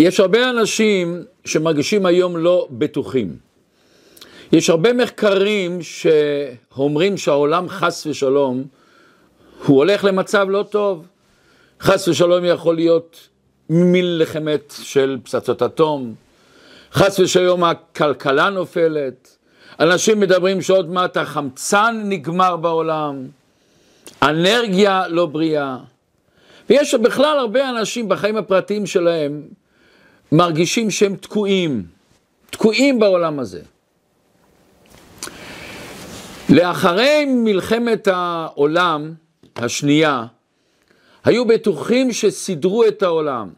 יש הרבה אנשים שמרגישים היום לא בטוחים. יש הרבה מחקרים שאומרים שהעולם חס ושלום, הוא הולך למצב לא טוב. חס ושלום יכול להיות מלחמת של פצצות אטום, חס ושלום הכלכלה נופלת, אנשים מדברים שעוד מעט החמצן נגמר בעולם, אנרגיה לא בריאה. ויש בכלל הרבה אנשים בחיים הפרטיים שלהם מרגישים שהם תקועים, תקועים בעולם הזה. לאחרי מלחמת העולם השנייה, היו בטוחים שסידרו את העולם.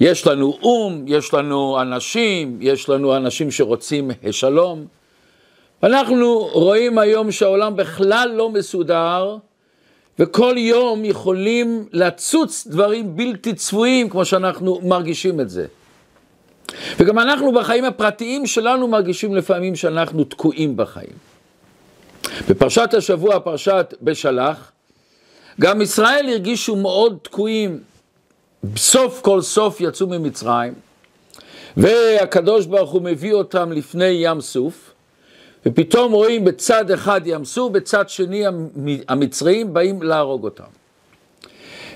יש לנו או"ם, יש לנו אנשים, יש לנו אנשים שרוצים שלום. אנחנו רואים היום שהעולם בכלל לא מסודר, וכל יום יכולים לצוץ דברים בלתי צפויים, כמו שאנחנו מרגישים את זה. וגם אנחנו בחיים הפרטיים שלנו מרגישים לפעמים שאנחנו תקועים בחיים. בפרשת השבוע, פרשת בשלח, גם ישראל הרגישו מאוד תקועים. סוף כל סוף יצאו ממצרים, והקדוש ברוך הוא מביא אותם לפני ים סוף, ופתאום רואים בצד אחד ים סוף, בצד שני המצרים באים להרוג אותם.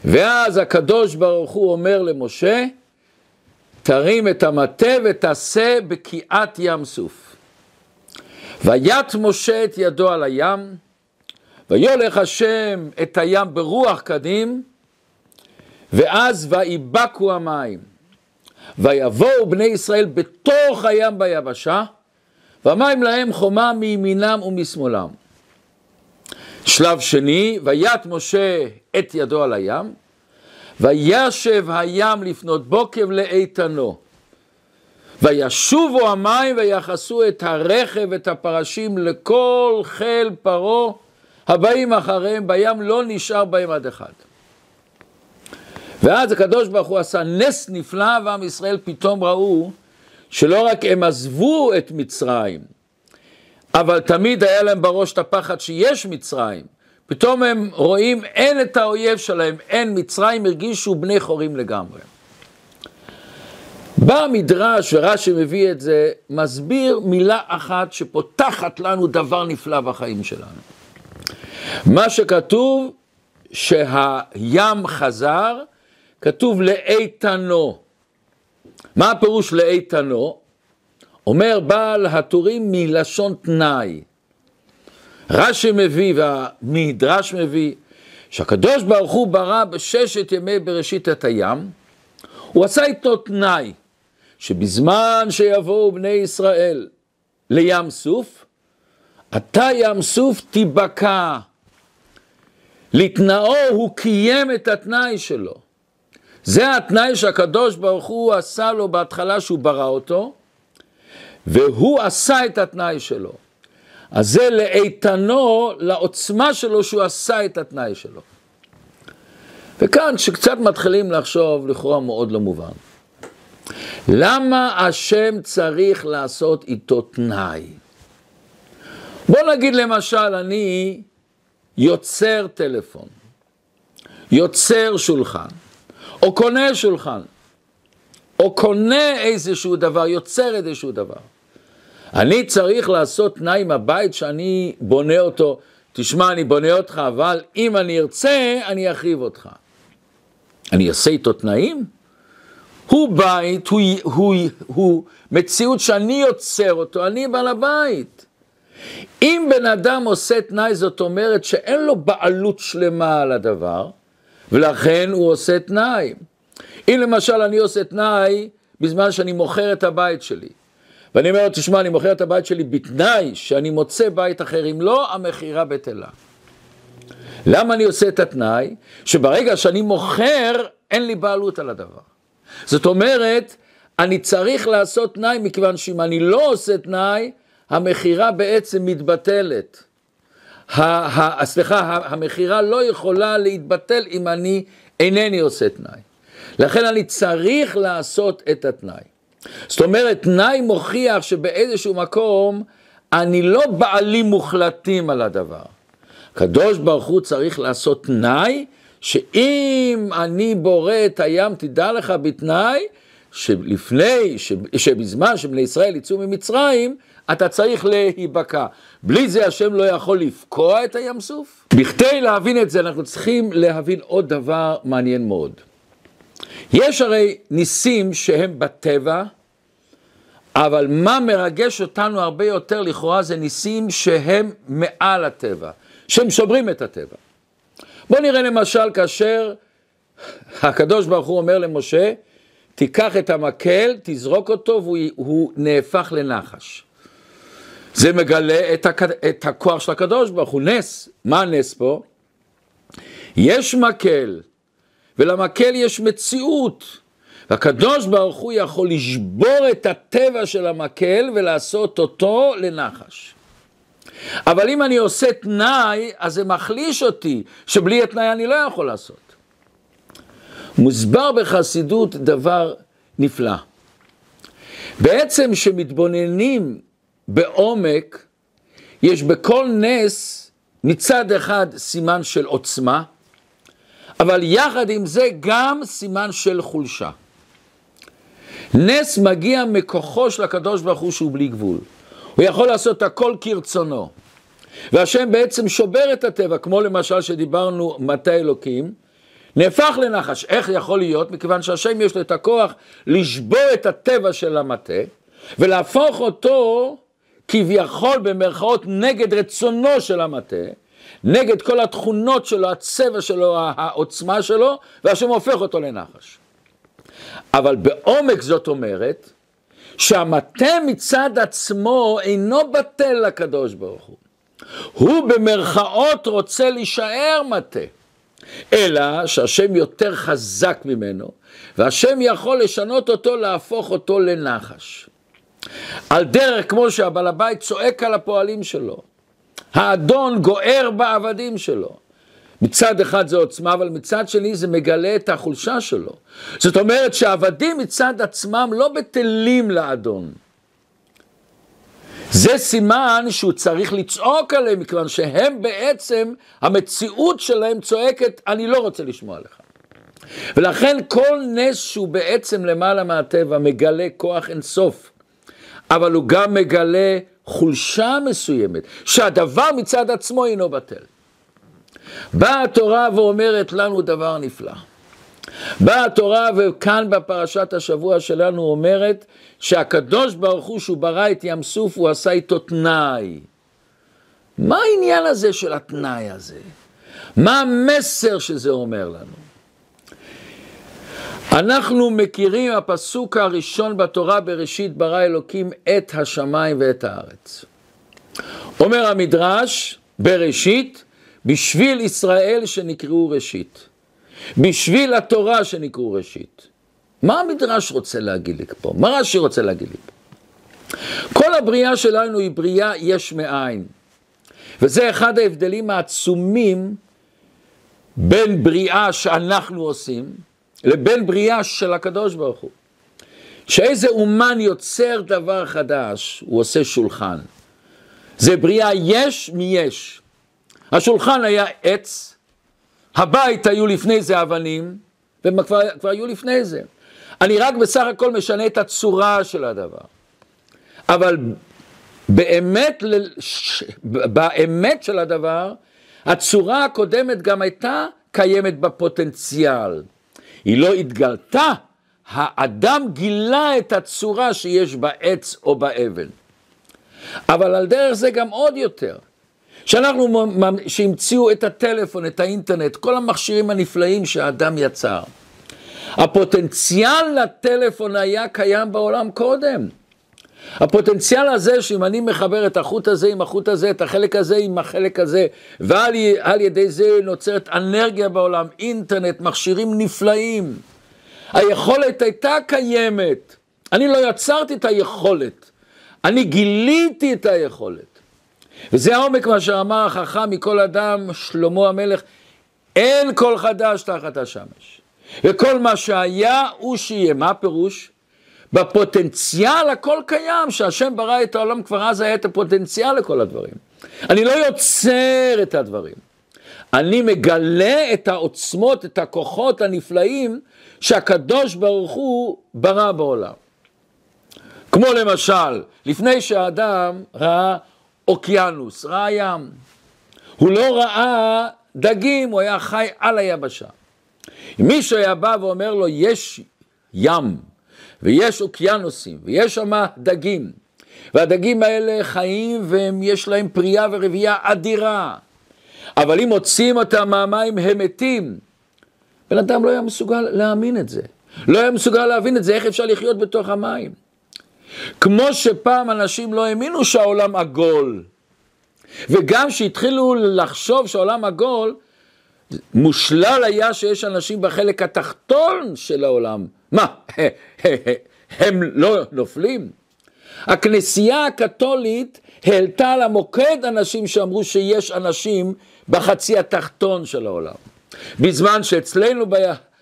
ואז הקדוש ברוך הוא אומר למשה, תרים את המטה ותעשה בקיעת ים סוף. ויט משה את ידו על הים, ויולך השם את הים ברוח קדים, ואז ויבקו המים. ויבואו בני ישראל בתוך הים ביבשה, והמים להם חומה מימינם ומשמאלם. שלב שני, ויט משה את ידו על הים, וישב הים לפנות בוקר לאיתנו. וישובו המים ויחסו את הרכב ואת הפרשים לכל חיל פרעה הבאים אחריהם בים לא נשאר בהם עד אחד. ואז הקדוש ברוך הוא עשה נס נפלא ועם ישראל פתאום ראו שלא רק הם עזבו את מצרים, אבל תמיד היה להם בראש את הפחד שיש מצרים. פתאום הם רואים אין את האויב שלהם, אין מצרים, הרגישו בני חורים לגמרי. בא המדרש, ורש"י מביא את זה, מסביר מילה אחת שפותחת לנו דבר נפלא בחיים שלנו. מה שכתוב שהים חזר, כתוב לאיתנו. מה הפירוש לאיתנו? אומר בעל הטורים מלשון תנאי. רש"י מביא והמדרש מביא שהקדוש ברוך הוא ברא בששת ימי בראשית את הים, הוא עשה איתו תנאי, שבזמן שיבואו בני ישראל לים סוף, אתה ים סוף תיבקע. לתנאו הוא קיים את התנאי שלו. זה התנאי שהקדוש ברוך הוא עשה לו בהתחלה שהוא ברא אותו, והוא עשה את התנאי שלו. אז זה לאיתנו, לעוצמה שלו שהוא עשה את התנאי שלו. וכאן כשקצת מתחילים לחשוב, לכאורה מאוד לא מובן. למה השם צריך לעשות איתו תנאי? בוא נגיד למשל, אני יוצר טלפון, יוצר שולחן, או קונה שולחן, או קונה איזשהו דבר, יוצר איזשהו דבר. אני צריך לעשות תנאי עם הבית שאני בונה אותו, תשמע, אני בונה אותך, אבל אם אני ארצה, אני אחריב אותך. אני אעשה איתו תנאים? הוא בית, הוא, הוא, הוא, מציאות שאני יוצר אותו, אני בעל הבית. אם בן אדם עושה תנאי, זאת אומרת שאין לו בעלות שלמה על הדבר, ולכן הוא עושה תנאי. אם למשל אני עושה תנאי בזמן שאני מוכר את הבית שלי, ואני אומר לו, תשמע, אני מוכר את הבית שלי בתנאי שאני מוצא בית אחר, אם לא, המכירה בטלה. למה אני עושה את התנאי? שברגע שאני מוכר, אין לי בעלות על הדבר. זאת אומרת, אני צריך לעשות תנאי, מכיוון שאם אני לא עושה תנאי, המכירה בעצם מתבטלת. סליחה, המכירה לא יכולה להתבטל אם אני אינני עושה תנאי. לכן אני צריך לעשות את התנאי. זאת אומרת, תנאי מוכיח שבאיזשהו מקום אני לא בעלים מוחלטים על הדבר. הקדוש ברוך הוא צריך לעשות תנאי, שאם אני בורא את הים, תדע לך בתנאי, שלפני, שבזמן שבני ישראל יצאו ממצרים, אתה צריך להיבקע. בלי זה השם לא יכול לפקוע את הים סוף. בכדי להבין את זה אנחנו צריכים להבין עוד דבר מעניין מאוד. יש הרי ניסים שהם בטבע, אבל מה מרגש אותנו הרבה יותר לכאורה זה ניסים שהם מעל הטבע, שהם שוברים את הטבע. בואו נראה למשל כאשר הקדוש ברוך הוא אומר למשה, תיקח את המקל, תזרוק אותו והוא נהפך לנחש. זה מגלה את, הכ... את הכוח של הקדוש ברוך הוא, נס. מה הנס פה? יש מקל, ולמקל יש מציאות. והקדוש ברוך הוא יכול לשבור את הטבע של המקל ולעשות אותו לנחש. אבל אם אני עושה תנאי, אז זה מחליש אותי, שבלי התנאי אני לא יכול לעשות. מוסבר בחסידות דבר נפלא. בעצם כשמתבוננים בעומק, יש בכל נס מצד אחד סימן של עוצמה, אבל יחד עם זה גם סימן של חולשה. נס מגיע מכוחו של הקדוש ברוך הוא שהוא בלי גבול. הוא יכול לעשות הכל כרצונו. והשם בעצם שובר את הטבע, כמו למשל שדיברנו מטה אלוקים, נהפך לנחש. איך יכול להיות? מכיוון שהשם יש לו את הכוח לשבור את הטבע של המטה ולהפוך אותו כביכול במרכאות נגד רצונו של המטה, נגד כל התכונות שלו, הצבע שלו, העוצמה שלו, והשם הופך אותו לנחש. אבל בעומק זאת אומרת שהמטה מצד עצמו אינו בטל לקדוש ברוך הוא. הוא במרכאות רוצה להישאר מטה, אלא שהשם יותר חזק ממנו, והשם יכול לשנות אותו, להפוך אותו לנחש. על דרך כמו שהבעל הבית צועק על הפועלים שלו, האדון גוער בעבדים שלו. מצד אחד זה עוצמה, אבל מצד שני זה מגלה את החולשה שלו. זאת אומרת שהעבדים מצד עצמם לא בטלים לאדון. זה סימן שהוא צריך לצעוק עליהם, מכיוון שהם בעצם, המציאות שלהם צועקת, אני לא רוצה לשמוע לך. ולכן כל נס שהוא בעצם למעלה מהטבע מגלה כוח אינסוף, אבל הוא גם מגלה חולשה מסוימת, שהדבר מצד עצמו אינו בטל. באה התורה ואומרת לנו דבר נפלא. באה התורה וכאן בפרשת השבוע שלנו אומרת שהקדוש ברוך הוא שהוא ברא את ים סוף הוא עשה איתו תנאי. מה העניין הזה של התנאי הזה? מה המסר שזה אומר לנו? אנחנו מכירים הפסוק הראשון בתורה בראשית ברא אלוקים את השמיים ואת הארץ. אומר המדרש בראשית בשביל ישראל שנקראו ראשית, בשביל התורה שנקראו ראשית. מה המדרש רוצה להגיד לי פה? מה רש"י רוצה להגיד לי פה? כל הבריאה שלנו היא בריאה יש מאין. וזה אחד ההבדלים העצומים בין בריאה שאנחנו עושים לבין בריאה של הקדוש ברוך הוא. שאיזה אומן יוצר דבר חדש, הוא עושה שולחן. זה בריאה יש מיש. השולחן היה עץ, הבית היו לפני זה אבנים, והם כבר, כבר היו לפני זה. אני רק בסך הכל משנה את הצורה של הדבר. אבל באמת, באמת של הדבר, הצורה הקודמת גם הייתה קיימת בפוטנציאל. היא לא התגלתה, האדם גילה את הצורה שיש בעץ או באבן. אבל על דרך זה גם עוד יותר. שאנחנו, שהמציאו את הטלפון, את האינטרנט, כל המכשירים הנפלאים שהאדם יצר. הפוטנציאל לטלפון היה קיים בעולם קודם. הפוטנציאל הזה שאם אני מחבר את החוט הזה עם החוט הזה, את החלק הזה עם החלק הזה, ועל ידי זה נוצרת אנרגיה בעולם, אינטרנט, מכשירים נפלאים. היכולת הייתה קיימת. אני לא יצרתי את היכולת, אני גיליתי את היכולת. וזה העומק מה שאמר החכם מכל אדם, שלמה המלך, אין כל חדש תחת השמש. וכל מה שהיה הוא שיהיה. מה הפירוש? בפוטנציאל הכל קיים, שהשם ברא את העולם, כבר אז היה את הפוטנציאל לכל הדברים. אני לא יוצר את הדברים. אני מגלה את העוצמות, את הכוחות הנפלאים שהקדוש ברוך הוא ברא בעולם. כמו למשל, לפני שהאדם ראה אוקיינוס, ראה ים, הוא לא ראה דגים, הוא היה חי על היבשה. אם מישהו היה בא ואומר לו, יש ים, ויש אוקיינוסים, ויש שם דגים, והדגים האלה חיים ויש להם פרייה ורבייה אדירה, אבל אם מוציאים אותם מהמים הם מתים. בן אדם לא היה מסוגל להאמין את זה, לא היה מסוגל להבין את זה, איך אפשר לחיות בתוך המים. כמו שפעם אנשים לא האמינו שהעולם עגול, וגם שהתחילו לחשוב שהעולם עגול, מושלל היה שיש אנשים בחלק התחתון של העולם. מה, הם לא נופלים? הכנסייה הקתולית העלתה על המוקד אנשים שאמרו שיש אנשים בחצי התחתון של העולם. בזמן שאצלנו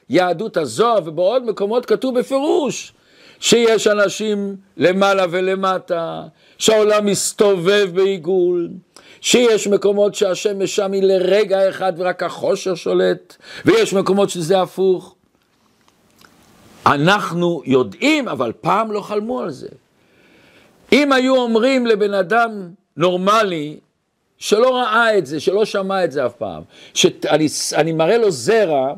ביהדות הזוהר ובעוד מקומות כתוב בפירוש שיש אנשים למעלה ולמטה, שהעולם מסתובב בעיגול, שיש מקומות שהשמש שם היא לרגע אחד ורק החושר שולט, ויש מקומות שזה הפוך. אנחנו יודעים, אבל פעם לא חלמו על זה. אם היו אומרים לבן אדם נורמלי, שלא ראה את זה, שלא שמע את זה אף פעם, שאני מראה לו זרע,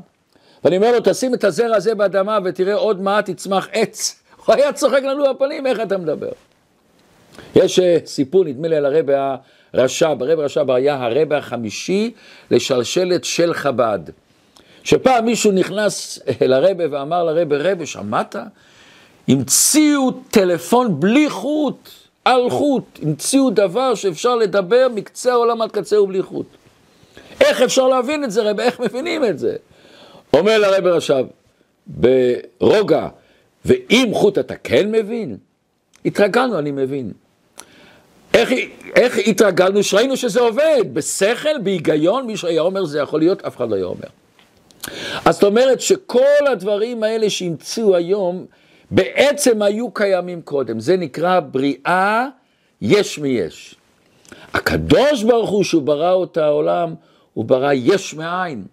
ואני אומר לו, תשים את הזרע הזה באדמה ותראה עוד מעט יצמח עץ. הוא היה צוחק לנו בפנים, איך אתה מדבר? יש אה, סיפור, נדמה לי, על הרבה הרש"ב, הרב הרש"ב היה הרבה החמישי לשלשלת של חב"ד. שפעם מישהו נכנס אל הרבה ואמר לרבה, רבה, שמעת? המציאו טלפון בלי חוט, על חוט, המציאו דבר שאפשר לדבר מקצה העולם עד קצה ובלי חוט. איך אפשר להבין את זה, רבה? איך מבינים את זה? אומר לרבה עכשיו, ברוגע, ואם חוט אתה כן מבין? התרגלנו, אני מבין. איך, איך התרגלנו שראינו שזה עובד? בשכל, בהיגיון, מישהו היה אומר זה יכול להיות, אף אחד לא היה אומר. אז זאת אומרת שכל הדברים האלה שהמציאו היום, בעצם היו קיימים קודם. זה נקרא בריאה יש מיש. הקדוש ברוך הוא, שהוא ברא את העולם, הוא ברא יש מאין.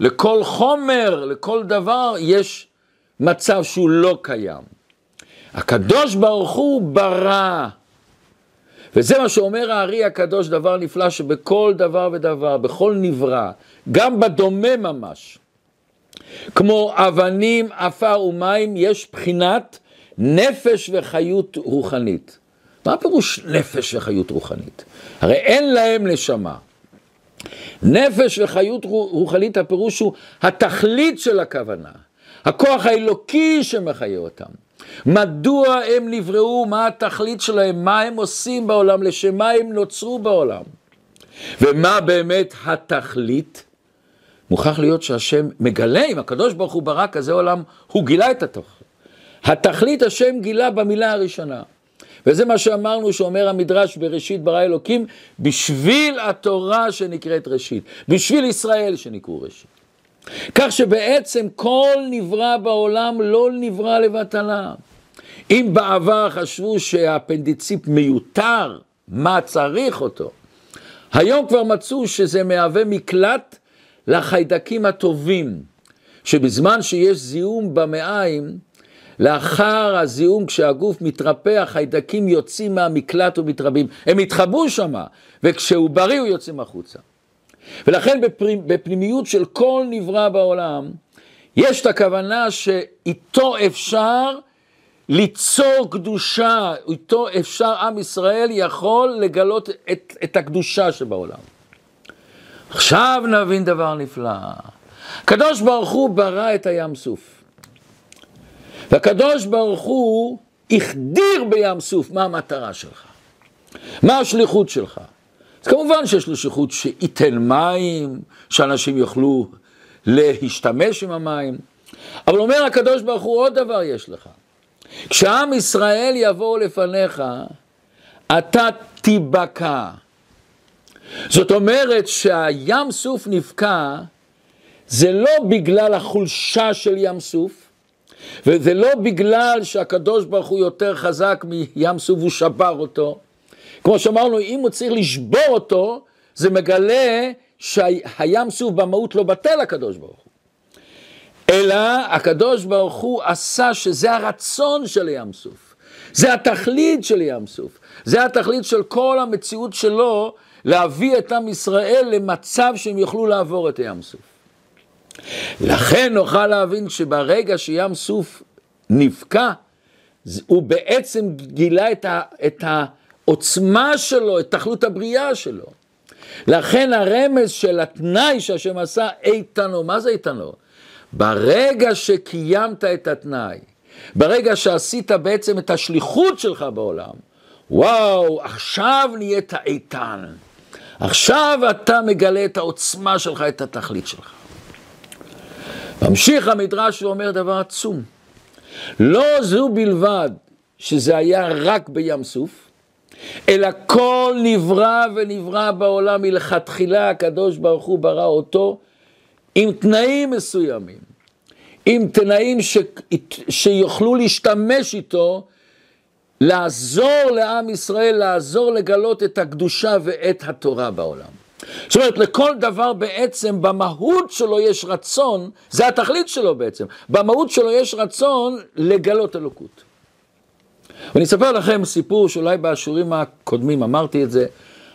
לכל חומר, לכל דבר, יש מצב שהוא לא קיים. הקדוש ברוך הוא ברא. וזה מה שאומר הארי הקדוש, דבר נפלא, שבכל דבר ודבר, בכל נברא, גם בדומה ממש, כמו אבנים, עפר ומים, יש בחינת נפש וחיות רוחנית. מה הפירוש נפש וחיות רוחנית? הרי אין להם נשמה. נפש וחיות רוחנית, הפירוש הוא התכלית של הכוונה, הכוח האלוקי שמחיה אותם. מדוע הם נבראו, מה התכלית שלהם, מה הם עושים בעולם, לשם מה הם נוצרו בעולם. ומה באמת התכלית? מוכרח להיות שהשם מגלה, אם הקדוש ברוך הוא ברא כזה עולם, הוא גילה את התוכן. התכלית השם גילה במילה הראשונה. וזה מה שאמרנו שאומר המדרש בראשית ברא אלוקים, בשביל התורה שנקראת ראשית, בשביל ישראל שנקראו ראשית. כך שבעצם כל נברא בעולם לא נברא לבטלה. אם בעבר חשבו שהאפנדיציפ מיותר, מה צריך אותו? היום כבר מצאו שזה מהווה מקלט לחיידקים הטובים, שבזמן שיש זיהום במעיים, לאחר הזיהום, כשהגוף מתרפא, החיידקים יוצאים מהמקלט ומתרבים. הם התחבאו שם, וכשהוא בריא הוא יוצא החוצה. ולכן בפנימיות של כל נברא בעולם, יש את הכוונה שאיתו אפשר ליצור קדושה, איתו אפשר, עם ישראל יכול לגלות את, את הקדושה שבעולם. עכשיו נבין דבר נפלא. הקדוש ברוך הוא ברא את הים סוף. והקדוש ברוך הוא החדיר בים סוף מה המטרה שלך, מה השליחות שלך. אז כמובן שיש לו שליחות שייתן מים, שאנשים יוכלו להשתמש עם המים. אבל אומר הקדוש ברוך הוא עוד דבר יש לך. כשעם ישראל יבואו לפניך, אתה תיבקע. זאת אומרת שהים סוף נבקע, זה לא בגלל החולשה של ים סוף, וזה לא בגלל שהקדוש ברוך הוא יותר חזק מים סוף, הוא שבר אותו. כמו שאמרנו, אם הוא צריך לשבור אותו, זה מגלה שהים סוף במהות לא בטל הקדוש ברוך הוא. אלא הקדוש ברוך הוא עשה שזה הרצון של ים סוף. זה התכלית של ים סוף. זה התכלית של כל המציאות שלו להביא את עם ישראל למצב שהם יוכלו לעבור את ים סוף. לכן נוכל להבין שברגע שים סוף נבקע, הוא בעצם גילה את, ה, את העוצמה שלו, את תכלות הבריאה שלו. לכן הרמז של התנאי שהשם עשה איתנו, מה זה איתנו? ברגע שקיימת את התנאי, ברגע שעשית בעצם את השליחות שלך בעולם, וואו, עכשיו נהיית איתן. עכשיו אתה מגלה את העוצמה שלך, את התכלית שלך. ממשיך המדרש ואומר דבר עצום. לא זו בלבד שזה היה רק בים סוף, אלא כל נברא ונברא בעולם מלכתחילה הקדוש ברוך הוא ברא אותו עם תנאים מסוימים, עם תנאים ש... שיוכלו להשתמש איתו, לעזור לעם ישראל, לעזור לגלות את הקדושה ואת התורה בעולם. זאת אומרת, לכל דבר בעצם, במהות שלו יש רצון, זה התכלית שלו בעצם, במהות שלו יש רצון לגלות אלוקות. ואני אספר לכם סיפור שאולי באשורים הקודמים אמרתי את זה,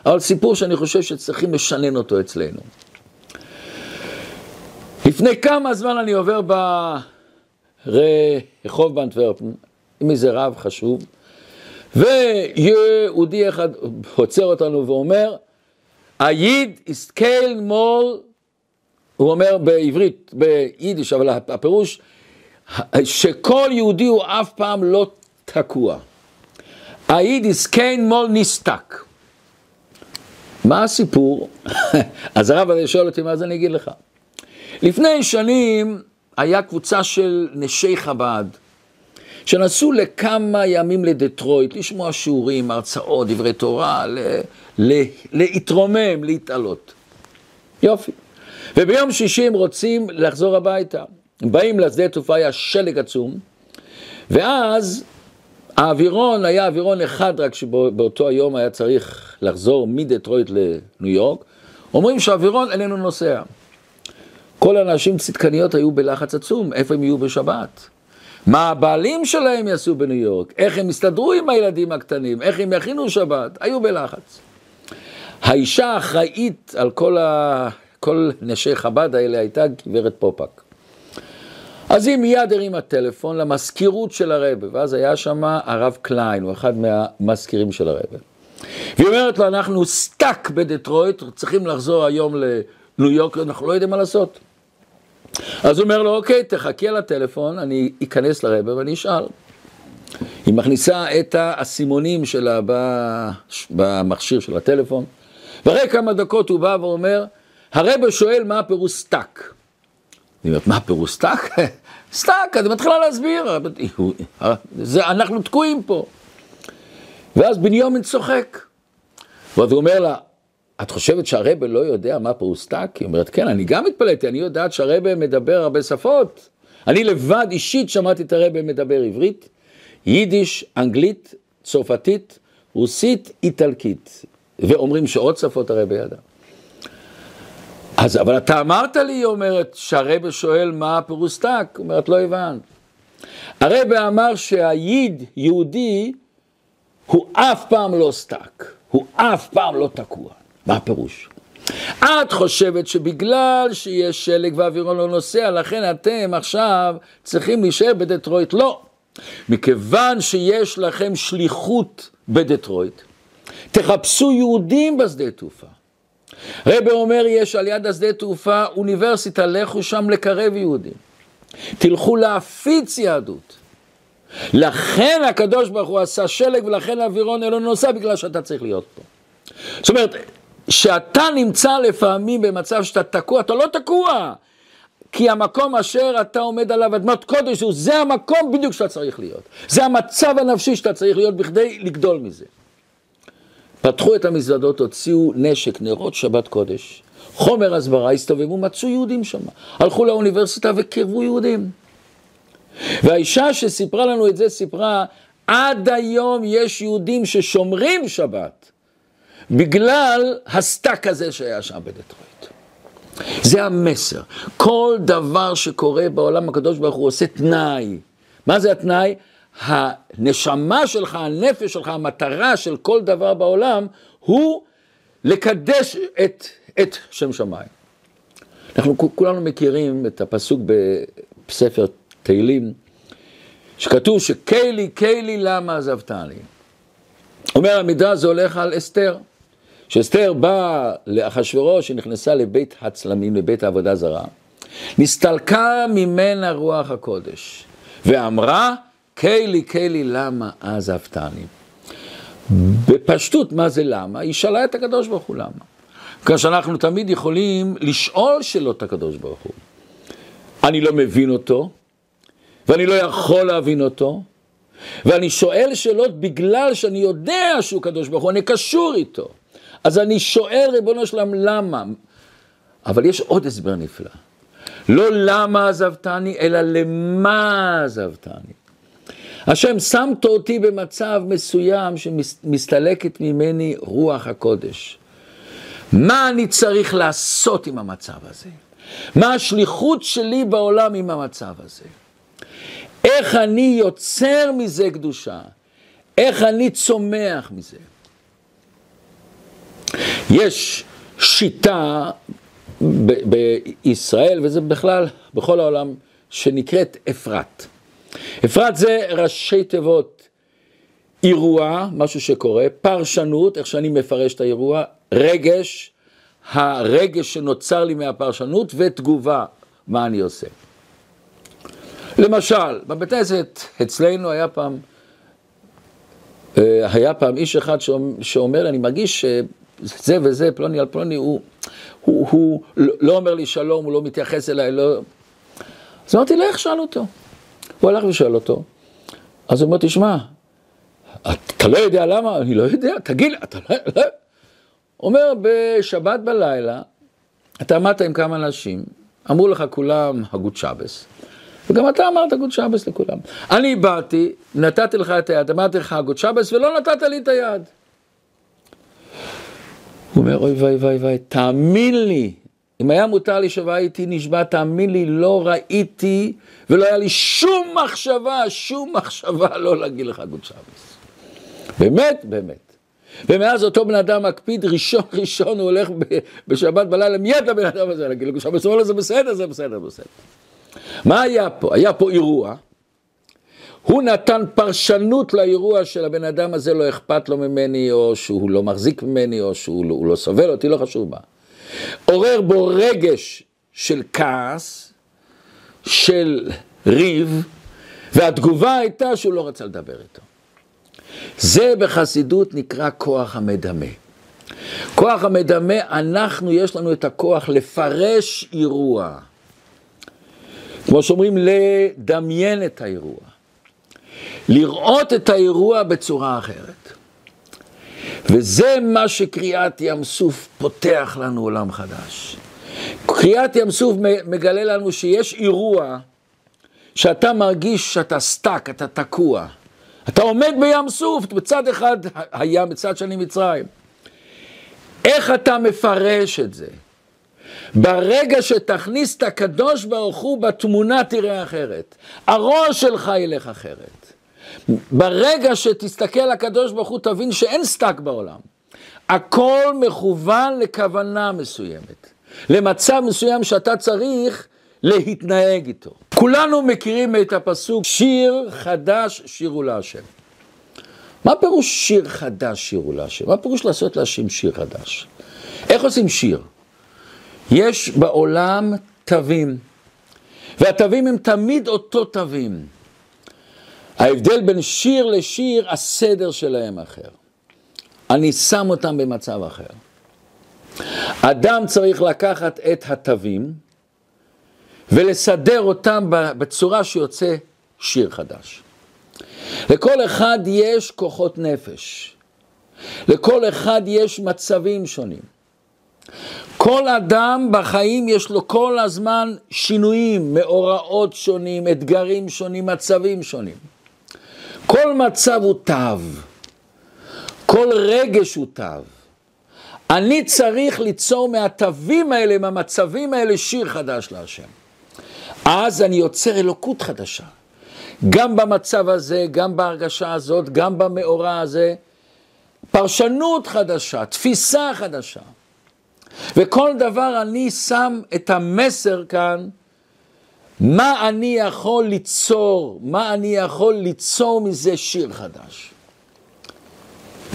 אבל סיפור שאני חושב שצריכים לשנן אותו אצלנו. לפני כמה זמן אני עובר ברחוב באנטוורפן עם איזה רב חשוב, ויהודי אחד עוצר אותנו ואומר, היד איסקייל מול, הוא אומר בעברית, ביידיש, אבל הפירוש, שכל יהודי הוא אף פעם לא תקוע. היד איסקייל מול נסתק. מה הסיפור? אז הרב הזה שואל אותי, מה זה אני אגיד לך? לפני שנים היה קבוצה של נשי חב"ד, שנסעו לכמה ימים לדטרויט, לשמוע שיעורים, הרצאות, דברי תורה, ל... להתרומם, להתעלות. יופי. וביום שישי הם רוצים לחזור הביתה. הם באים לשדה תעופה, היה שלג עצום, ואז האווירון היה אווירון אחד, רק שבאותו היום היה צריך לחזור מדטרויט לניו יורק. אומרים שהאווירון איננו נוסע. כל הנשים צדקניות היו בלחץ עצום, איפה הם יהיו בשבת? מה הבעלים שלהם יעשו בניו יורק? איך הם יסתדרו עם הילדים הקטנים? איך הם יכינו שבת? היו בלחץ. האישה האחראית על כל, ה... כל נשי חב"ד האלה הייתה גברת פופק. אז היא מיד הרימה טלפון למזכירות של הרבי, ואז היה שם הרב קליין, הוא אחד מהמזכירים של הרבי. והיא אומרת לו, אנחנו stuck בדטרויט, צריכים לחזור היום לניו יורק, אנחנו לא יודעים מה לעשות. אז הוא אומר לו, אוקיי, תחכי על הטלפון, אני אכנס לרבי ואני אשאל. היא מכניסה את האסימונים שלה במכשיר של הטלפון, ואחרי כמה דקות הוא בא ואומר, הרבי שואל מה הפירוש stuck. אני אומרת, מה הפירוש stuck? stuck, אני מתחילה להסביר, זה, אנחנו תקועים פה. ואז בנימין צוחק. ואז הוא אומר לה, את חושבת שהרבי לא יודע מה פירוש stuck? היא אומרת, כן, אני גם התפלאתי, אני יודעת שהרבי מדבר הרבה שפות. אני לבד אישית שמעתי את הרבי מדבר עברית, יידיש, אנגלית, צרפתית, רוסית, איטלקית. ואומרים שעוד שפות הרבי ידע. אז, אבל אתה אמרת לי, היא אומרת, שהרבי שואל מה הפירוש stuck, אומרת, לא הבנת. הרבי אמר שה ייד, יהודי, הוא אף פעם לא stuck, הוא אף פעם לא תקוע. מה הפירוש? את חושבת שבגלל שיש שלג ואווירון לא נוסע, לכן אתם עכשיו צריכים להישאר בדטרויט? לא. מכיוון שיש לכם שליחות בדטרויט, תחפשו יהודים בשדה תעופה. רבי אומר, יש על יד השדה תעופה אוניברסיטה, לכו שם לקרב יהודים. תלכו להפיץ יהדות. לכן הקדוש ברוך הוא עשה שלג ולכן האווירון אלו נוסע בגלל שאתה צריך להיות פה. זאת אומרת, שאתה נמצא לפעמים במצב שאתה תקוע, אתה לא תקוע. כי המקום אשר אתה עומד עליו, אדמת קודש, זה המקום בדיוק שאתה צריך להיות. זה המצב הנפשי שאתה צריך להיות בכדי לגדול מזה. פתחו את המזוודות, הוציאו נשק, נרות שבת קודש, חומר הסברה, הסתובבו, מצאו יהודים שם. הלכו לאוניברסיטה וקרבו יהודים. והאישה שסיפרה לנו את זה סיפרה, עד היום יש יהודים ששומרים שבת, בגלל ה stuck הזה שהיה שם בדטרויט. זה המסר. כל דבר שקורה בעולם הקדוש ברוך הוא עושה תנאי. מה זה התנאי? הנשמה שלך, הנפש שלך, המטרה של כל דבר בעולם, הוא לקדש את, את שם שמיים. אנחנו כולנו מכירים את הפסוק בספר תהילים, שכתוב שקיילי, קיילי למה עזבתני. אומר המדרש זה הולך על אסתר. כשאסתר באה לאחשוורוש, היא נכנסה לבית הצלמים, לבית העבודה זרה, נסתלקה ממנה רוח הקודש, ואמרה, קיילי, קיילי, למה עזבתני? בפשטות, מה זה למה? היא שאלה את הקדוש ברוך הוא למה. כשאנחנו תמיד יכולים לשאול שאלות הקדוש ברוך הוא. אני לא מבין אותו, ואני לא יכול להבין אותו, ואני שואל שאלות בגלל שאני יודע שהוא קדוש ברוך הוא, אני קשור איתו. אז אני שואל, ריבונו שלם, למה? אבל יש עוד הסבר נפלא. לא למה עזבתני, אלא למה עזבתני. השם שמת אותי במצב מסוים שמסתלקת ממני רוח הקודש. מה אני צריך לעשות עם המצב הזה? מה השליחות שלי בעולם עם המצב הזה? איך אני יוצר מזה קדושה? איך אני צומח מזה? יש שיטה בישראל, וזה בכלל בכל העולם, שנקראת אפרת. אפרת זה ראשי תיבות אירוע, משהו שקורה, פרשנות, איך שאני מפרש את האירוע, רגש, הרגש שנוצר לי מהפרשנות, ותגובה, מה אני עושה. למשל, בבית הכנסת אצלנו היה פעם, אה, היה פעם איש אחד שאומר, אני מרגיש שזה וזה, פלוני על פלוני, הוא, הוא, הוא לא אומר לי שלום, הוא לא מתייחס אליי, לא... אז אמרתי, לך שאל אותו. הוא הלך ושאל אותו, אז הוא אומר, תשמע, אתה לא יודע למה? אני לא יודע, תגיד, אתה לא... הוא אומר, בשבת בלילה, אתה עמדת עם כמה אנשים, אמרו לך כולם הגות שבס, וגם אתה אמרת הגות שבס לכולם. אני באתי, נתתי לך את היד, אמרתי לך הגות שבס, ולא נתת לי את היד. הוא אומר, אוי ואי ואי ואי, תאמין לי, אם היה מותר לי שווה איתי נשבע, תאמין לי, לא ראיתי ולא היה לי שום מחשבה, שום מחשבה לא להגיד לך גוד שבס. באמת, באמת. ומאז אותו בן אדם מקפיד, ראשון ראשון הוא הולך בשבת בלילה, מיד הבן אדם הזה להגיד לו שבס, הוא אומר לו זה בסדר, זה בסדר, בסדר. מה היה פה? היה פה אירוע. הוא נתן פרשנות לאירוע של הבן אדם הזה, לא אכפת לו ממני, או שהוא לא מחזיק ממני, או שהוא לא, לא סובל אותי, לא חשוב מה. עורר בו רגש של כעס, של ריב, והתגובה הייתה שהוא לא רצה לדבר איתו. זה בחסידות נקרא כוח המדמה. כוח המדמה, אנחנו, יש לנו את הכוח לפרש אירוע. כמו שאומרים, לדמיין את האירוע. לראות את האירוע בצורה אחרת. וזה מה שקריאת ים סוף פותח לנו עולם חדש. קריעת ים סוף מגלה לנו שיש אירוע שאתה מרגיש שאתה stuck, אתה תקוע. אתה עומד בים סוף, בצד אחד הים, בצד שני מצרים. איך אתה מפרש את זה? ברגע שתכניס את הקדוש ברוך הוא בתמונה תראה אחרת. הראש שלך ילך אחרת. ברגע שתסתכל הקדוש ברוך הוא תבין שאין stuck בעולם. הכל מכוון לכוונה מסוימת. למצב מסוים שאתה צריך להתנהג איתו. כולנו מכירים את הפסוק שיר חדש שירו להשם. מה פירוש שיר חדש שירו להשם? מה פירוש לעשות להשם שיר חדש? איך עושים שיר? יש בעולם תווים, והתווים הם תמיד אותו תווים. ההבדל בין שיר לשיר, הסדר שלהם אחר. אני שם אותם במצב אחר. אדם צריך לקחת את התווים ולסדר אותם בצורה שיוצא שיר חדש. לכל אחד יש כוחות נפש. לכל אחד יש מצבים שונים. כל אדם בחיים יש לו כל הזמן שינויים, מאורעות שונים, אתגרים שונים, מצבים שונים. כל מצב הוא תו, כל רגש הוא תו. אני צריך ליצור מהתווים האלה, מהמצבים האלה, שיר חדש להשם. אז אני יוצר אלוקות חדשה. גם במצב הזה, גם בהרגשה הזאת, גם במאורע הזה, פרשנות חדשה, תפיסה חדשה. וכל דבר אני שם את המסר כאן, מה אני יכול ליצור, מה אני יכול ליצור מזה שיר חדש.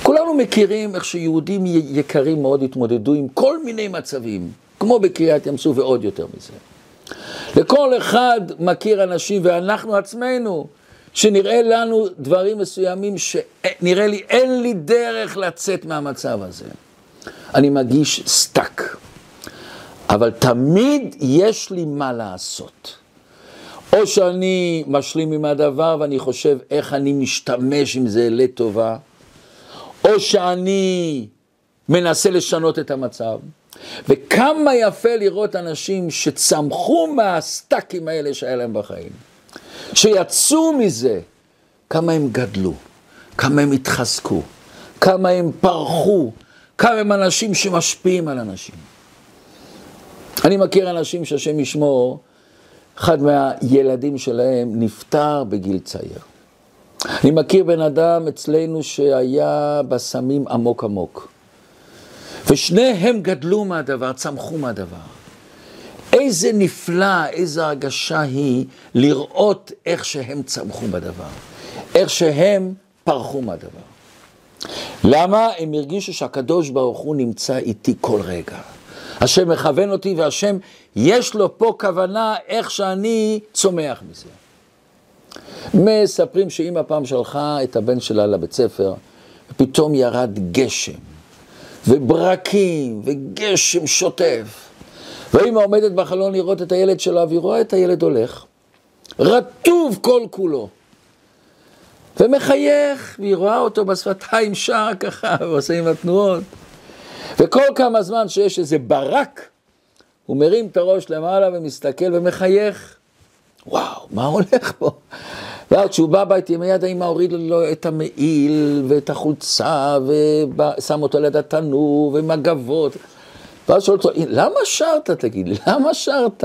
כולנו מכירים איך שיהודים יקרים מאוד התמודדו עם כל מיני מצבים, כמו בקריעת ים סוף ועוד יותר מזה. לכל אחד מכיר אנשים, ואנחנו עצמנו, שנראה לנו דברים מסוימים שנראה לי, אין לי דרך לצאת מהמצב הזה. אני מרגיש stuck, אבל תמיד יש לי מה לעשות. או שאני משלים עם הדבר ואני חושב איך אני משתמש עם זה לטובה, או שאני מנסה לשנות את המצב. וכמה יפה לראות אנשים שצמחו מהסטאקים האלה שהיה להם בחיים, שיצאו מזה, כמה הם גדלו, כמה הם התחזקו, כמה הם פרחו, כמה הם אנשים שמשפיעים על אנשים. אני מכיר אנשים שהשם ישמור, אחד מהילדים שלהם נפטר בגיל צעיר. אני מכיר בן אדם אצלנו שהיה בסמים עמוק עמוק. ושניהם גדלו מהדבר, צמחו מהדבר. איזה נפלא, איזה הרגשה היא לראות איך שהם צמחו בדבר, איך שהם פרחו מהדבר. למה? הם הרגישו שהקדוש ברוך הוא נמצא איתי כל רגע. השם מכוון אותי והשם יש לו פה כוונה איך שאני צומח מזה. מספרים שאימא פעם שלחה את הבן שלה לבית ספר, ופתאום ירד גשם, וברקים, וגשם שוטף. והאימא עומדת בחלון לראות את הילד שלה, והיא רואה את הילד הולך, רטוב כל כולו. ומחייך, והיא רואה אותו בשפתיים שר ככה, ועושה עם התנועות. וכל כמה זמן שיש איזה ברק, הוא מרים את הראש למעלה ומסתכל ומחייך. וואו, מה הולך פה? ואז כשהוא בא הביתה, מיד האמא הוריד לו את המעיל ואת החולצה, ושם אותו ליד התנור, ומגבות. ואז שואל אותו, למה שרת, תגיד לי, למה שרת?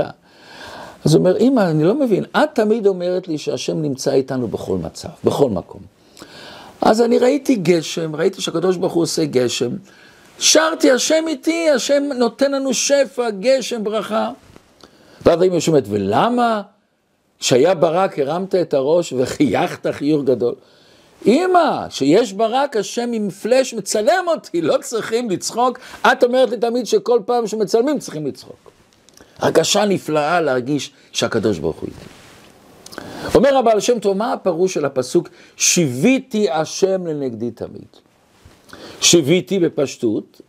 אז הוא אומר, אמא, אני לא מבין, את תמיד אומרת לי שהשם נמצא איתנו בכל מצב, בכל מקום. אז אני ראיתי גשם, ראיתי שהקדוש ברוך הוא עושה גשם, שרתי, השם איתי, השם נותן לנו שפע, גשם, ברכה. ואז אמא שומעת, ולמה כשהיה ברק הרמת את הראש וחייכת חיוך גדול? אמא, שיש ברק, השם עם פלאש מצלם אותי, לא צריכים לצחוק. את אומרת לי תמיד שכל פעם שמצלמים צריכים לצחוק. הרגשה נפלאה להרגיש שהקדוש ברוך הוא איתי. אומר הבעל שם טוב, מה הפירוש של הפסוק? שיוויתי השם לנגדי תמיד. שיוויתי בפשטות,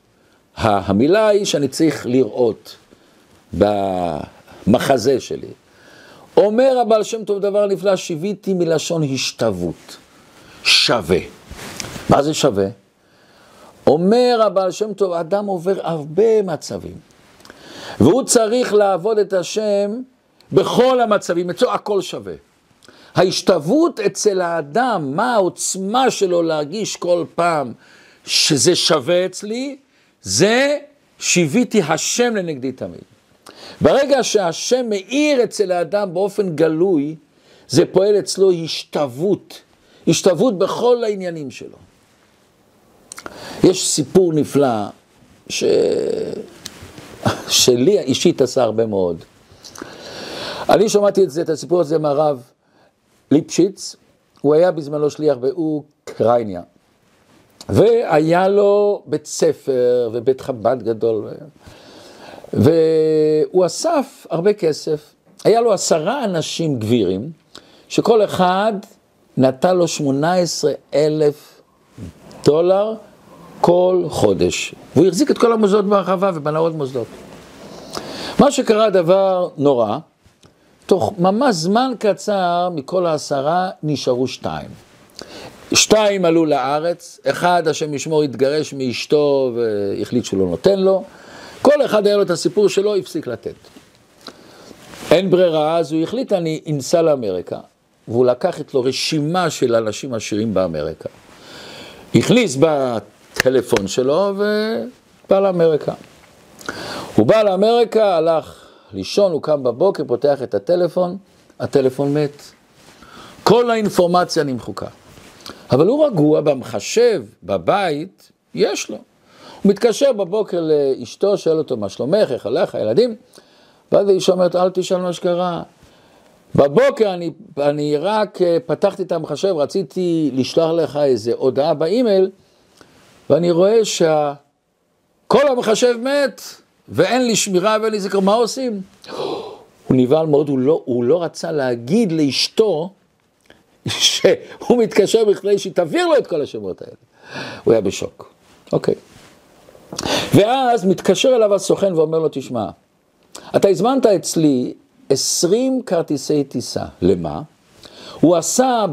המילה היא שאני צריך לראות במחזה שלי. אומר הבעל שם טוב דבר נפלא, שיוויתי מלשון השתוות, שווה. מה זה שווה? אומר הבעל שם טוב, אדם עובר הרבה מצבים, והוא צריך לעבוד את השם בכל המצבים, אצלו הכל שווה. ההשתוות אצל האדם, מה העוצמה שלו להרגיש כל פעם שזה שווה אצלי, זה שיוויתי השם לנגדי תמיד. ברגע שהשם מאיר אצל האדם באופן גלוי, זה פועל אצלו השתוות, השתוות בכל העניינים שלו. יש סיפור נפלא, ש... שלי אישית עשה הרבה מאוד. אני שמעתי את זה, את הסיפור הזה מהרב ליפשיץ, הוא היה בזמנו שליח באוקראינה. והיה לו בית ספר ובית חב"ד גדול, והוא אסף הרבה כסף. היה לו עשרה אנשים גבירים, שכל אחד נתן לו שמונה עשרה אלף דולר כל חודש. והוא החזיק את כל המוסדות בהרחבה ובנה עוד מוסדות. מה שקרה דבר נורא, תוך ממש זמן קצר מכל העשרה נשארו שתיים. שתיים עלו לארץ, אחד, השם ישמור, התגרש מאשתו והחליט שהוא לא נותן לו. כל אחד היה לו את הסיפור שלו, הפסיק לתת. אין ברירה, אז הוא החליט, אני אנסע לאמריקה. והוא לקח את לו רשימה של אנשים עשירים באמריקה. הכניס בטלפון שלו בא לאמריקה. הוא בא לאמריקה, הלך לישון, הוא קם בבוקר, פותח את הטלפון, הטלפון מת. כל האינפורמציה נמחוקה. אבל הוא רגוע במחשב, בבית, יש לו. הוא מתקשר בבוקר לאשתו, שואל אותו מה שלומך, איך הלך, הילדים, ואז האישה אומרת, אל תשאל מה שקרה. בבוקר אני, אני רק אה, פתחתי את המחשב, רציתי לשלוח לך איזה הודעה באימייל, ואני רואה שכל המחשב מת, ואין לי שמירה ואין לי זכר, מה עושים? הוא נבהל מאוד, הוא לא, הוא לא רצה להגיד לאשתו שהוא מתקשר בכדי שהיא תעביר לו את כל השמות האלה. הוא היה בשוק. אוקיי. ואז מתקשר אליו הסוכן ואומר לו, תשמע, אתה הזמנת אצלי 20 כרטיסי טיסה. למה? הוא עשה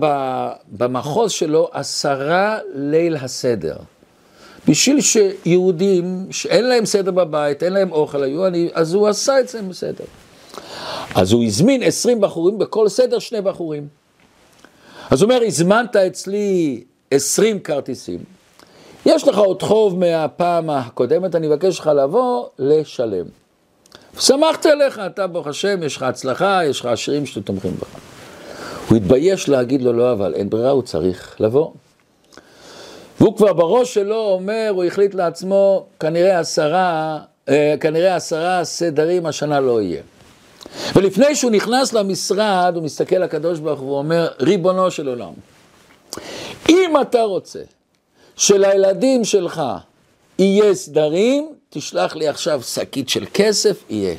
במחוז שלו עשרה ליל הסדר. בשביל שיהודים שאין להם סדר בבית, אין להם אוכל, היו אני, אז הוא עשה את זה בסדר. אז הוא הזמין 20 בחורים, בכל סדר שני בחורים. אז הוא אומר, הזמנת אצלי 20 כרטיסים, יש לך עוד חוב מהפעם הקודמת, אני מבקש לך לבוא לשלם. שמחתי עליך, אתה ברוך השם, יש לך הצלחה, יש לך עשירים שתומכים בך. הוא התבייש להגיד לו לא, אבל אין ברירה, הוא צריך לבוא. והוא כבר בראש שלו אומר, הוא החליט לעצמו, כנראה עשרה, אה, כנראה עשרה סדרים השנה לא יהיה. ולפני שהוא נכנס למשרד, הוא מסתכל לקדוש ברוך הוא ואומר, ריבונו של עולם, אם אתה רוצה שלילדים שלך יהיה סדרים, תשלח לי עכשיו שקית של כסף, יהיה.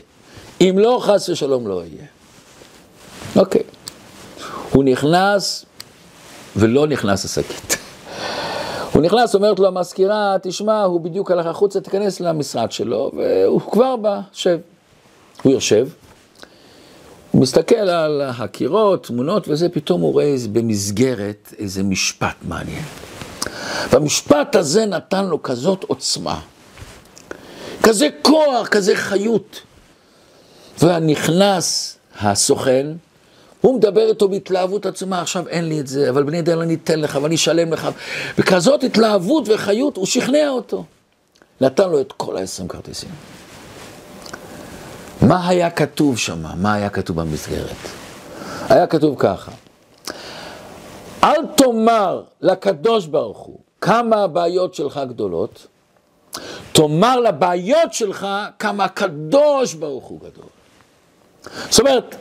אם לא, חס ושלום לא יהיה. אוקיי. הוא נכנס ולא נכנס לשקית. הוא נכנס, אומרת לו המזכירה, תשמע, הוא בדיוק הלך החוצה, תיכנס למשרד שלו, והוא כבר בא, שב. הוא יושב, הוא מסתכל על הקירות, תמונות וזה, פתאום הוא רואה במסגרת איזה משפט מעניין. והמשפט הזה נתן לו כזאת עוצמה, כזה כוח, כזה חיות. ונכנס הסוכן, הוא מדבר איתו בהתלהבות עצומה, עכשיו אין לי את זה, אבל בני דל אני אתן לך ואני אשלם לך. וכזאת התלהבות וחיות, הוא שכנע אותו. נתן לו את כל ה-20 כרטיסים. מה היה כתוב שם? מה היה כתוב במסגרת? היה כתוב ככה, אל תאמר לקדוש ברוך הוא כמה הבעיות שלך גדולות, תאמר לבעיות שלך כמה הקדוש ברוך הוא גדול. זאת אומרת,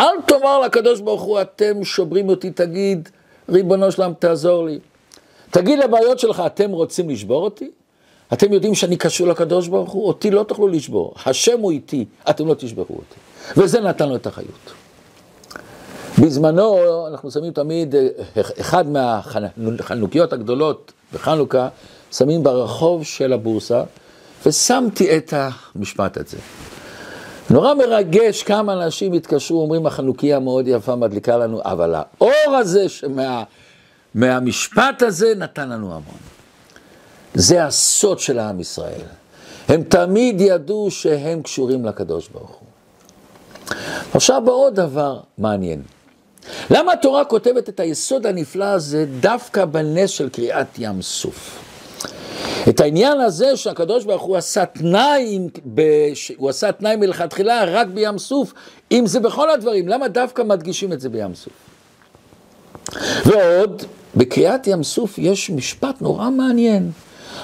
אל תאמר לקדוש ברוך הוא, אתם שוברים אותי, תגיד, ריבונו שלם, תעזור לי. תגיד לבעיות שלך, אתם רוצים לשבור אותי? אתם יודעים שאני קשור לקדוש ברוך הוא? אותי לא תוכלו לשבור. השם הוא איתי, אתם לא תשברו אותי. וזה נתן לו את החיות. בזמנו, אנחנו שמים תמיד, אה, אחד מהחנוכיות הגדולות בחנוכה, שמים ברחוב של הבורסה, ושמתי את המשפט הזה. נורא מרגש כמה אנשים התקשרו, אומרים החנוכיה מאוד יפה, מדליקה לנו, אבל האור הזה שמה, מהמשפט הזה נתן לנו המון. זה הסוד של העם ישראל. הם תמיד ידעו שהם קשורים לקדוש ברוך הוא. עכשיו בעוד דבר מעניין. למה התורה כותבת את היסוד הנפלא הזה דווקא בנס של קריאת ים סוף? את העניין הזה שהקדוש ברוך הוא עשה תנאי, הוא עשה תנאי מלכתחילה רק בים סוף, אם זה בכל הדברים, למה דווקא מדגישים את זה בים סוף? ועוד, בקריאת ים סוף יש משפט נורא מעניין.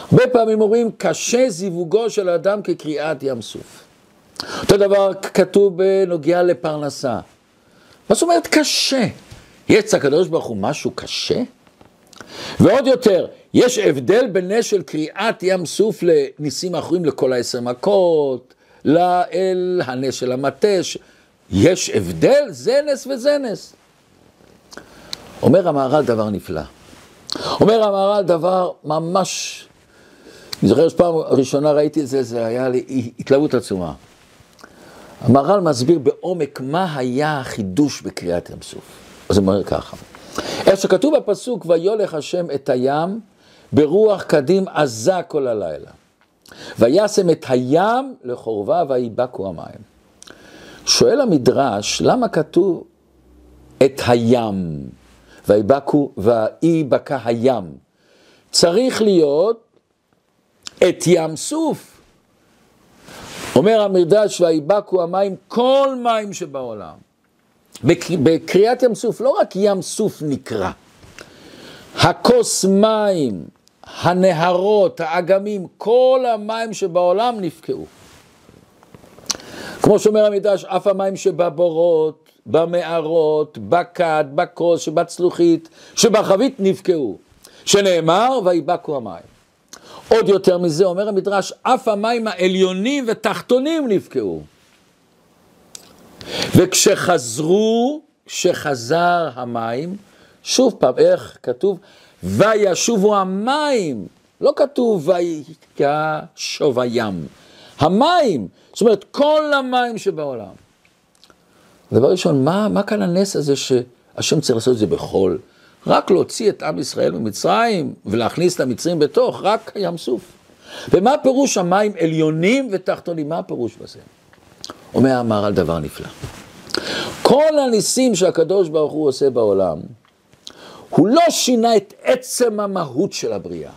הרבה פעמים אומרים, קשה זיווגו של אדם כקריאת ים סוף. אותו דבר כתוב בנוגע לפרנסה. מה זאת אומרת קשה? יש אצל הקדוש ברוך הוא משהו קשה? ועוד יותר, יש הבדל בין נס של קריאת ים סוף לניסים אחרים לכל העשר מכות, לאל הנס של המטש. יש הבדל? זה נס וזה נס. אומר המהר"ל דבר נפלא. אומר המהר"ל דבר ממש... אני זוכר שפעם ראשונה ראיתי את זה, זה היה לי התלהבות עצומה. המהר"ל מסביר בעומק מה היה החידוש בקריאת ים סוף. אז הוא אומר ככה, איך שכתוב בפסוק, ויולך השם את הים ברוח קדים עזה כל הלילה. וישם את הים לחורבה ויבקו המים. שואל המדרש, למה כתוב את הים? ויבקו, ויבקע הים. צריך להיות את ים סוף. אומר המרדש, ויבקו המים כל מים שבעולם. בקריאת ים סוף, לא רק ים סוף נקרא, הכוס מים, הנהרות, האגמים, כל המים שבעולם נפקעו. כמו שאומר המדרש, אף המים שבבורות, במערות, בכד, בכוס, שבצלוחית, שבחבית נפקעו. שנאמר, ויבקו המים. עוד יותר מזה אומר המדרש, אף המים העליונים ותחתונים נפקעו. וכשחזרו, כשחזר המים, שוב פעם, איך כתוב? וישובו המים, לא כתוב וישוב הים, המים, זאת אומרת כל המים שבעולם. דבר ראשון, מה, מה כאן הנס הזה שהשם צריך לעשות את זה בחול? רק להוציא את עם ישראל ממצרים ולהכניס את המצרים בתוך, רק ים סוף. ומה פירוש המים עליונים ותחתונים? מה הפירוש בזה? אומר המהר"ל דבר נפלא. כל הניסים שהקדוש ברוך הוא עושה בעולם, הוא לא שינה את עצם המהות של הבריאה,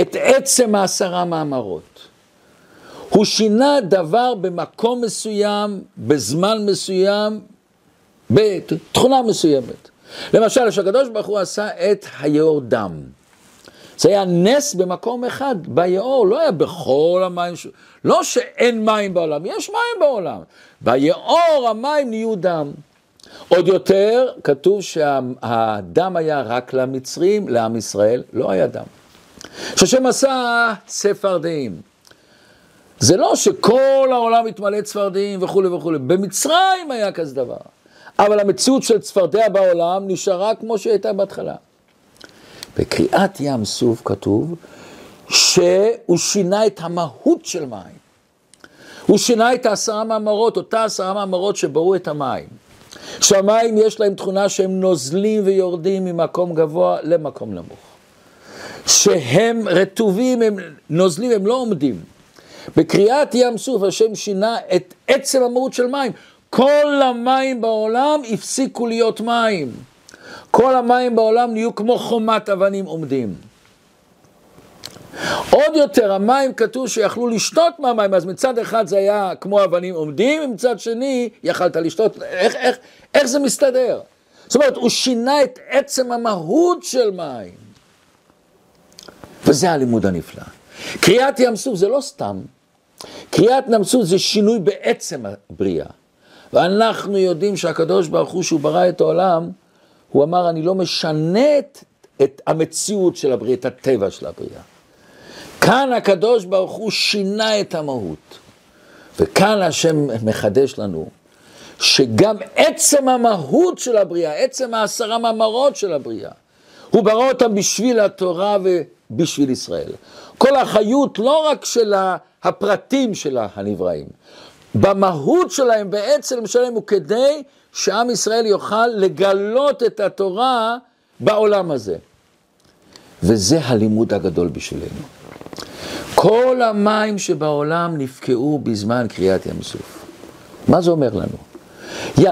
את עצם העשרה מאמרות. הוא שינה דבר במקום מסוים, בזמן מסוים, בתכונה מסוימת. למשל, כשהקדוש ברוך הוא עשה את היאור דם. זה היה נס במקום אחד, ביאור, לא היה בכל המים, לא שאין מים בעולם, יש מים בעולם. ביאור המים נהיו דם. עוד יותר, כתוב שהדם היה רק למצרים, לעם ישראל, לא היה דם. כשהשם עשה צפרדעים, זה לא שכל העולם התמלא צפרדעים וכולי וכולי, במצרים היה כזה דבר. אבל המציאות של צפרדע בעולם נשארה כמו שהייתה בהתחלה. בקריאת ים סוף כתוב שהוא שינה את המהות של מים. הוא שינה את העשרה מאמרות, אותה עשרה מאמרות שברו את המים. שהמים יש להם תכונה שהם נוזלים ויורדים ממקום גבוה למקום נמוך. שהם רטובים, הם נוזלים, הם לא עומדים. בקריאת ים סוף השם שינה את עצם המהות של מים. כל המים בעולם הפסיקו להיות מים. כל המים בעולם נהיו כמו חומת אבנים עומדים. עוד יותר, המים כתוב שיכלו לשתות מהמים, אז מצד אחד זה היה כמו אבנים עומדים, ומצד שני יכלת לשתות, איך, איך, איך זה מסתדר? זאת אומרת, הוא שינה את עצם המהות של מים. וזה הלימוד הנפלא. קריאת ים סוף זה לא סתם, קריאת ים סוף זה שינוי בעצם הבריאה. ואנחנו יודעים שהקדוש ברוך הוא, שהוא ברא את העולם, הוא אמר, אני לא משנה את, את המציאות של הבריאה, את הטבע של הבריאה. כאן הקדוש ברוך הוא שינה את המהות. וכאן השם מחדש לנו שגם עצם המהות של הבריאה, עצם העשרה מאמרות של הבריאה, הוא ברא אותם בשביל התורה ובשביל ישראל. כל החיות לא רק של הפרטים של הנבראים, במהות שלהם, בעצם שלהם, הוא כדי שעם ישראל יוכל לגלות את התורה בעולם הזה. וזה הלימוד הגדול בשבילנו. כל המים שבעולם נפקעו בזמן קריאת ים סוף. מה זה אומר לנו? יא,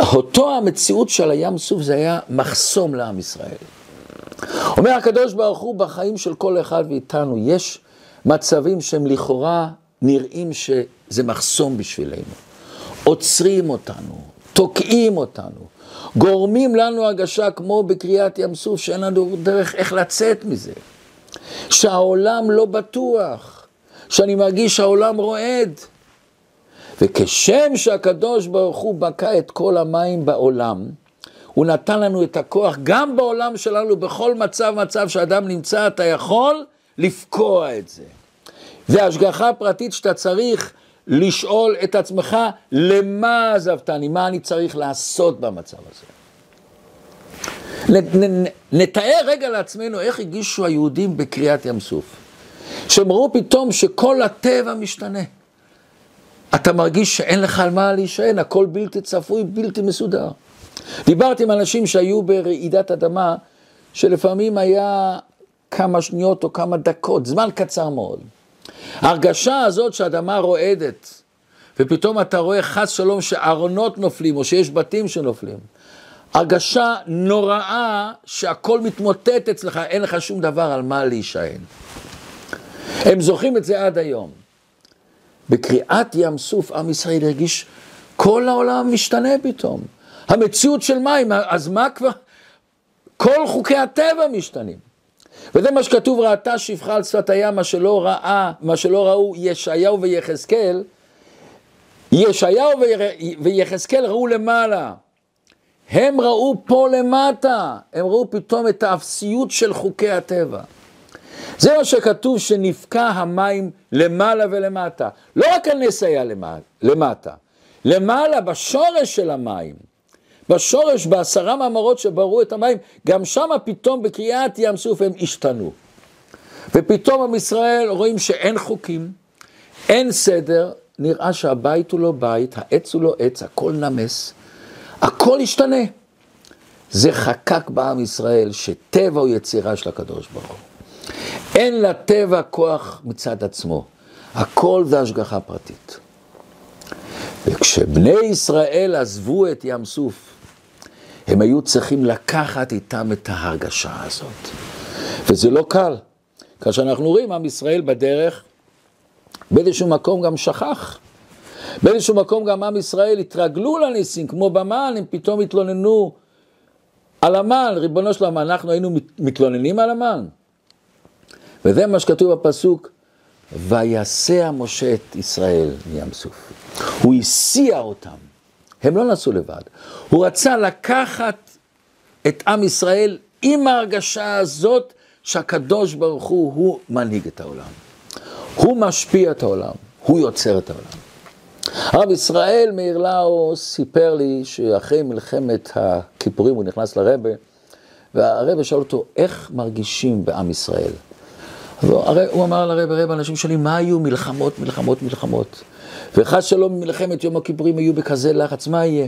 אותו המציאות של הים סוף זה היה מחסום לעם ישראל. אומר הקדוש ברוך הוא בחיים של כל אחד מאיתנו, יש מצבים שהם לכאורה נראים שזה מחסום בשבילנו. עוצרים אותנו, תוקעים אותנו, גורמים לנו הגשה כמו בקריאת ים סוף, שאין לנו דרך איך לצאת מזה. שהעולם לא בטוח, שאני מרגיש שהעולם רועד. וכשם שהקדוש ברוך הוא בקע את כל המים בעולם, הוא נתן לנו את הכוח, גם בעולם שלנו, בכל מצב מצב שאדם נמצא, אתה יכול לפקוע את זה. זה השגחה פרטית שאתה צריך לשאול את עצמך, למה עזבתני, מה אני צריך לעשות במצב הזה. נתאר רגע לעצמנו איך הגישו היהודים בקריאת ים סוף. שהם ראו פתאום שכל הטבע משתנה. אתה מרגיש שאין לך על מה להישען, הכל בלתי צפוי, בלתי מסודר. דיברתי עם אנשים שהיו ברעידת אדמה, שלפעמים היה כמה שניות או כמה דקות, זמן קצר מאוד. ההרגשה הזאת שהאדמה רועדת, ופתאום אתה רואה חס שלום שארונות נופלים, או שיש בתים שנופלים. הרגשה נוראה שהכל מתמוטט אצלך, אין לך שום דבר על מה להישען. הם זוכרים את זה עד היום. בקריאת ים סוף עם ישראל הרגיש, כל העולם משתנה פתאום. המציאות של מים, אז מה כבר? כל חוקי הטבע משתנים. וזה מה שכתוב, ראתה שפחה על שפת הים, מה שלא ראה, מה שלא ראו ישעיהו ויחזקאל, ישעיהו ויחזקאל ראו למעלה. הם ראו פה למטה, הם ראו פתאום את האפסיות של חוקי הטבע. זה מה שכתוב שנפקע המים למעלה ולמטה. לא רק הנס היה למטה, למעלה בשורש של המים. בשורש, בעשרה מאמרות שבראו את המים, גם שם פתאום בקריאת ים סוף הם השתנו. ופתאום עם ישראל רואים שאין חוקים, אין סדר, נראה שהבית הוא לא בית, העץ הוא לא עץ, הכל נמס, הכל השתנה. זה חקק בעם ישראל שטבע הוא יצירה של הקדוש ברוך הוא. אין לטבע כוח מצד עצמו, הכל זה השגחה פרטית. וכשבני ישראל עזבו את ים סוף, הם היו צריכים לקחת איתם את ההרגשה הזאת. וזה לא קל. כאשר אנחנו רואים עם ישראל בדרך, באיזשהו מקום גם שכח. באיזשהו מקום גם עם ישראל התרגלו לניסים, כמו במן, הם פתאום התלוננו על המן, ריבונו של עולם, אנחנו היינו מתלוננים על המן. וזה מה שכתוב בפסוק, ויסע משה את ישראל מים סוף. הוא הסיע אותם. הם לא נסעו לבד. הוא רצה לקחת את עם ישראל עם ההרגשה הזאת שהקדוש ברוך הוא, הוא מנהיג את העולם. הוא משפיע את העולם, הוא יוצר את העולם. הרב ישראל מאיר לאו סיפר לי שאחרי מלחמת הכיפורים הוא נכנס לרבה, והרבה שאל אותו, איך מרגישים בעם ישראל? הוא אמר לרבה, רבה, אנשים שואלים, מה היו מלחמות, מלחמות, מלחמות? וחס שלום מלחמת יום הכיפורים היו בכזה לחץ, מה יהיה?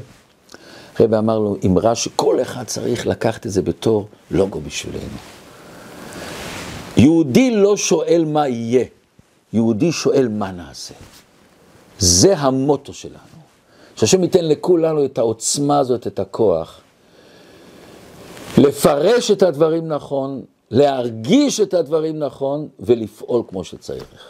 רבי אמר לו, אמרה שכל אחד צריך לקחת את זה בתור לוגו בשבילנו. יהודי לא שואל מה יהיה, יהודי שואל מה נעשה. זה המוטו שלנו. שהשם ייתן לכולנו את העוצמה הזאת, את הכוח, לפרש את הדברים נכון, להרגיש את הדברים נכון ולפעול כמו שצריך.